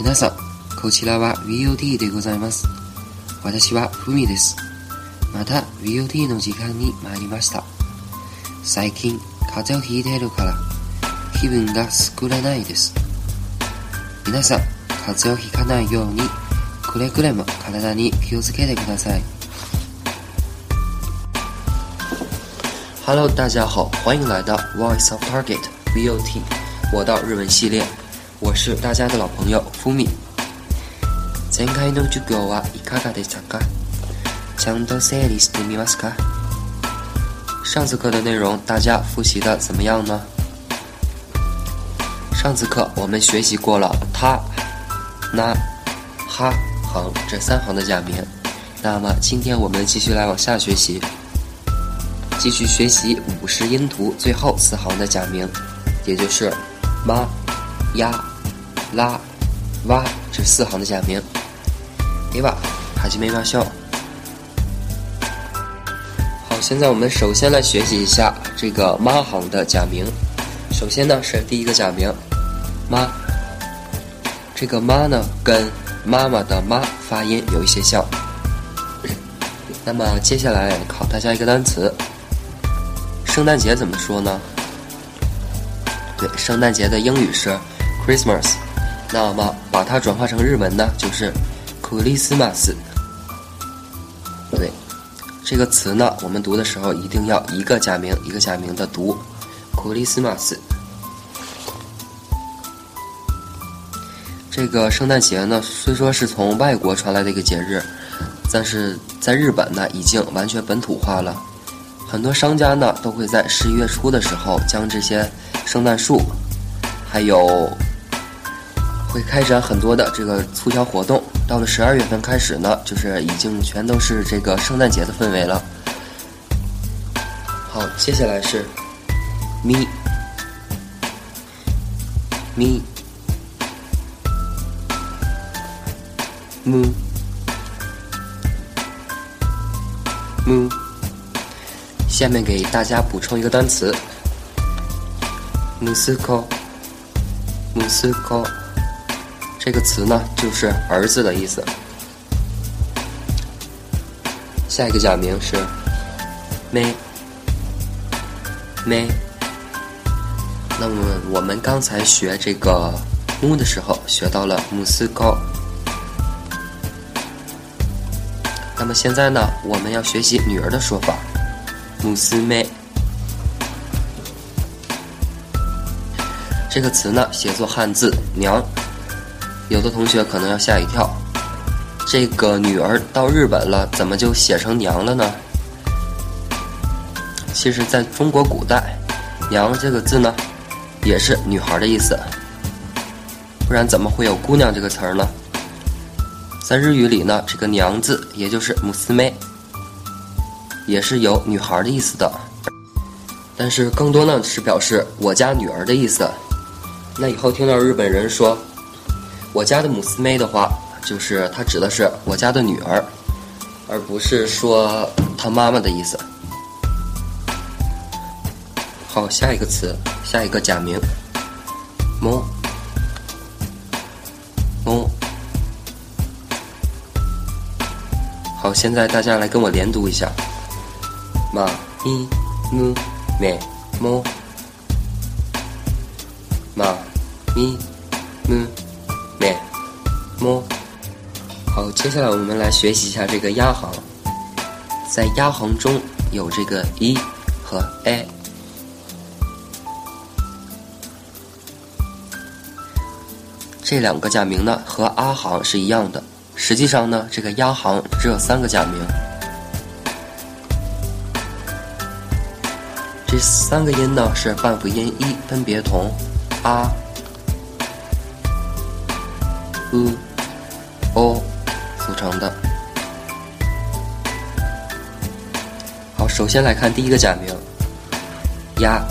皆さん、こちらは VOD でございます。私はふみです。また VOD の時間に参りました。最近、風邪をひいているから、気分が作れないです。皆さん、風邪をひかないように、くれぐれも体に気をつけてください。Hello，大家好，欢迎来到 Voice of Target VOT，我到日文系列。我是大家的老朋友福米。前回の授業はいかがでしたか？ちゃんと整理してみますか？上次课的内容大家复习的怎么样呢？上次课我们学习过了他、那、哈行这三行的假名，那么今天我们继续来往下学习，继续学习五十音图最后四行的假名，也就是妈、呀。 拉、哇这四行的假名。对吧？始めましょう。好，现在我们首先来学习一下这个妈行的假名。首先呢是第一个假名妈，这个妈呢跟妈妈的妈发音有一些像。那么接下来考大家一个单词，圣诞节怎么说呢？对，圣诞节的英语是 Christmas。 那么把它转化成日文呢，就是“クリスマス”。对，这个词呢，我们读的时候一定要一个假名一个假名的读“クリスマス”。这个圣诞节呢，虽说是从外国传来的一个节日，但是在日本呢，已经完全本土化了。很多商家呢，都会在十一月初的时候，将这些圣诞树，还有。 会开展很多的这个促销活动，到了十二月份开始呢，就是已经全都是这个圣诞节的氛围了。好，接下来是咪咪木木，下面给大家补充一个单词，姆斯科姆斯科。这个词呢，就是儿子的意思。下一个假名是妹妹。那么我们刚才学这个木的时候，学到了姆斯高。那么现在呢，我们要学习女儿的说法，姆斯妹。这个词呢，写作汉字娘。有的同学可能要吓一跳，这个女儿到日本了，怎么就写成娘了呢？其实，在中国古代，“娘”这个字呢，也是女孩的意思，不然怎么会有“姑娘”这个词儿呢？在日语里呢，这个“娘”字，也就是“母斯妹”，也是有女孩的意思的，但是更多呢是表示我家女儿的意思。那以后听到日本人说。我家的母斯妹的话，就是它指的是我家的女儿，而不是说她妈妈的意思。好，下一个词，下一个假名，猫猫。好，现在大家来跟我连读一下，马咪木咩猫，马咪木。么，好，接下来我们来学习一下这个压行。在压行中有这个一和 a，这两个假名呢和阿行是一样的。实际上呢，这个压行只有三个假名，这三个音呢是半辅音一，分别同啊、u。o 组成的。好，首先来看第一个假名，呀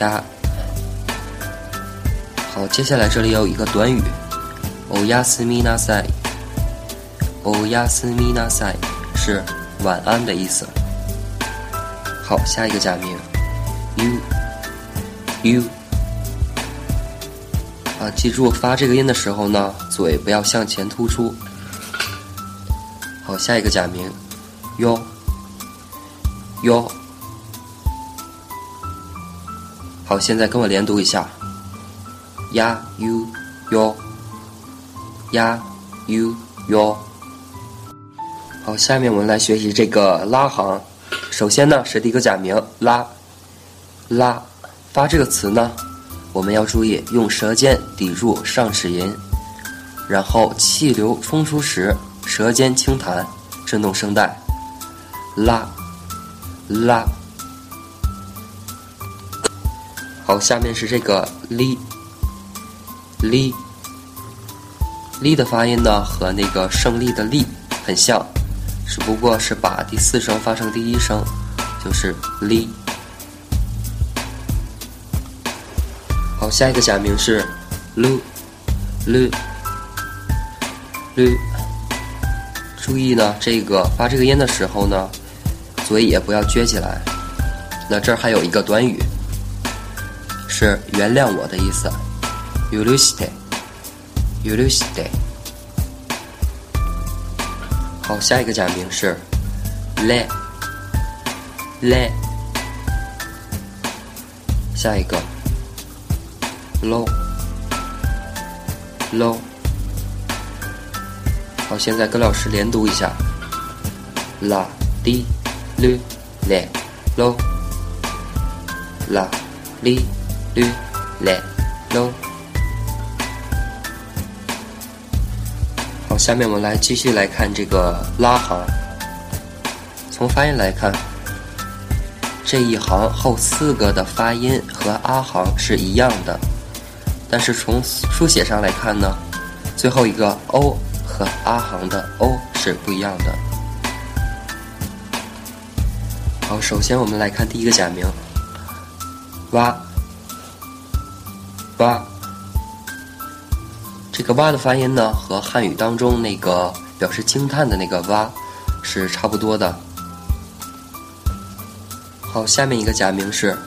呀。好，接下来这里有一个短语，おやすみなさい。おやすみなさい是晚安的意思。好，下一个假名，you you。 记住发这个音的时候呢，嘴不要向前突出。好，下一个假名，哟哟。好，现在跟我连读一下，呀 u 哟呀 u 哟。好，下面我们来学习这个拉行。首先呢是第一个假名拉拉，发这个词呢，我们要注意用舌尖抵住上齿龈，然后气流冲出时。舌尖轻弹，震动声带，拉，拉。好，下面是这个哩，哩，哩的发音呢和那个胜利的利很像，只不过是把第四声发成第一声，就是哩。好，下一个假名是噜，噜，噜。注意呢，这个发这个音的时候呢，嘴也不要撅起来。那这儿还有一个短语，是原谅我的意思 y u l u s t e y u l u s t e 好，下一个假名是 le，le。下一个 low，low。好，现在跟老师连读一下，啦滴噜嘞喽，啦哩噜嘞喽。好，下面我们来继续来看这个拉行。从发音来看，这一行后四个的发音和阿行是一样的，但是从书写上来看呢，最后一个 o。和阿行的 o 是不一样的。好，首先我们来看第一个假名，哇哇。这个哇的发音呢，和汉语当中那个表示惊叹的那个哇是差不多的。好，下面一个假名是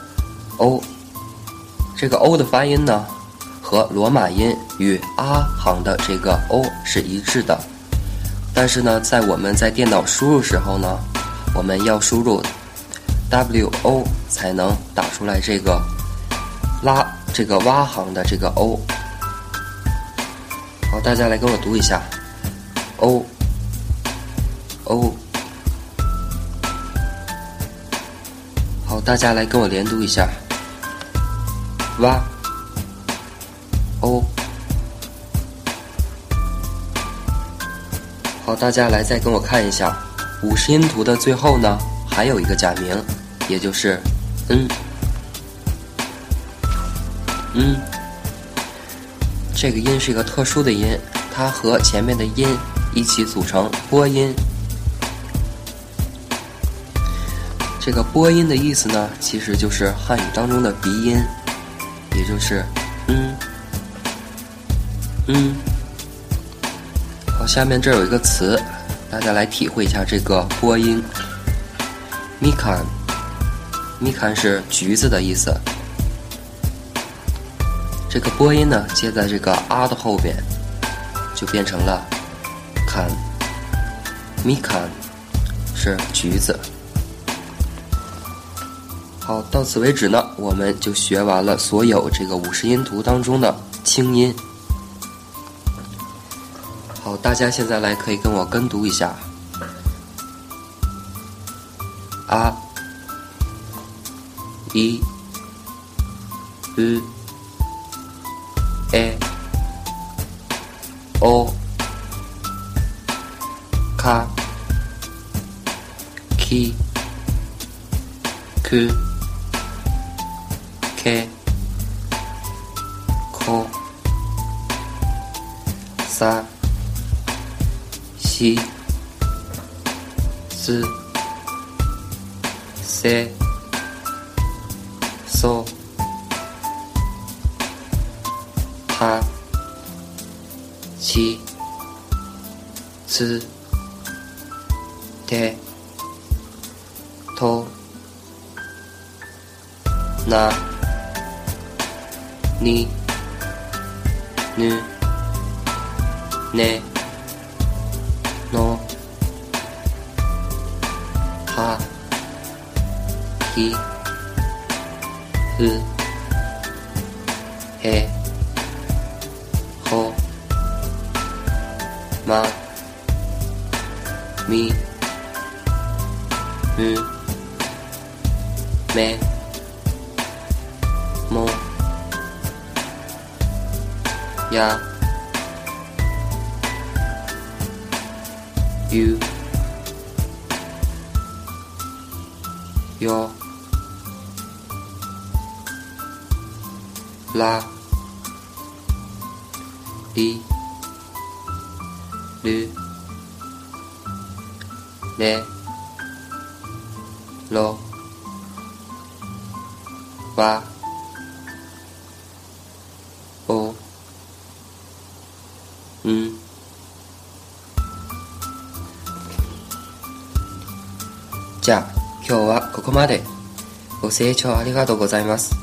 o，这个 o 的发音呢？和罗马音与阿行的这个 o 是一致的，但是呢，在我们在电脑输入时候呢，我们要输入 w o 才能打出来这个拉这个蛙行的这个 o。好，大家来跟我读一下 o o。好，大家来跟我连读一下哇。哦，好，大家来再跟我看一下，五十音图的最后呢，还有一个假名，也就是嗯嗯，这个音是一个特殊的音，它和前面的音一起组成波音。这个波音的意思呢，其实就是汉语当中的鼻音，也就是嗯。嗯，好，下面这有一个词，大家来体会一下这个播音。mi can，mi can 是橘子的意思。这个播音呢，接在这个啊的后边，就变成了 can，mi can 是橘子。好，到此为止呢，我们就学完了所有这个五十音图当中的清音。大家现在来可以跟我跟读一下，啊，一，u，e，o，卡きすせそはしつてとなにぬね。i u e ho. Ma. Mi. Mu me. Mo. Ya. You your らりるれろわおん。じゃあ今日はここまで。ご清聴ありがとうございます。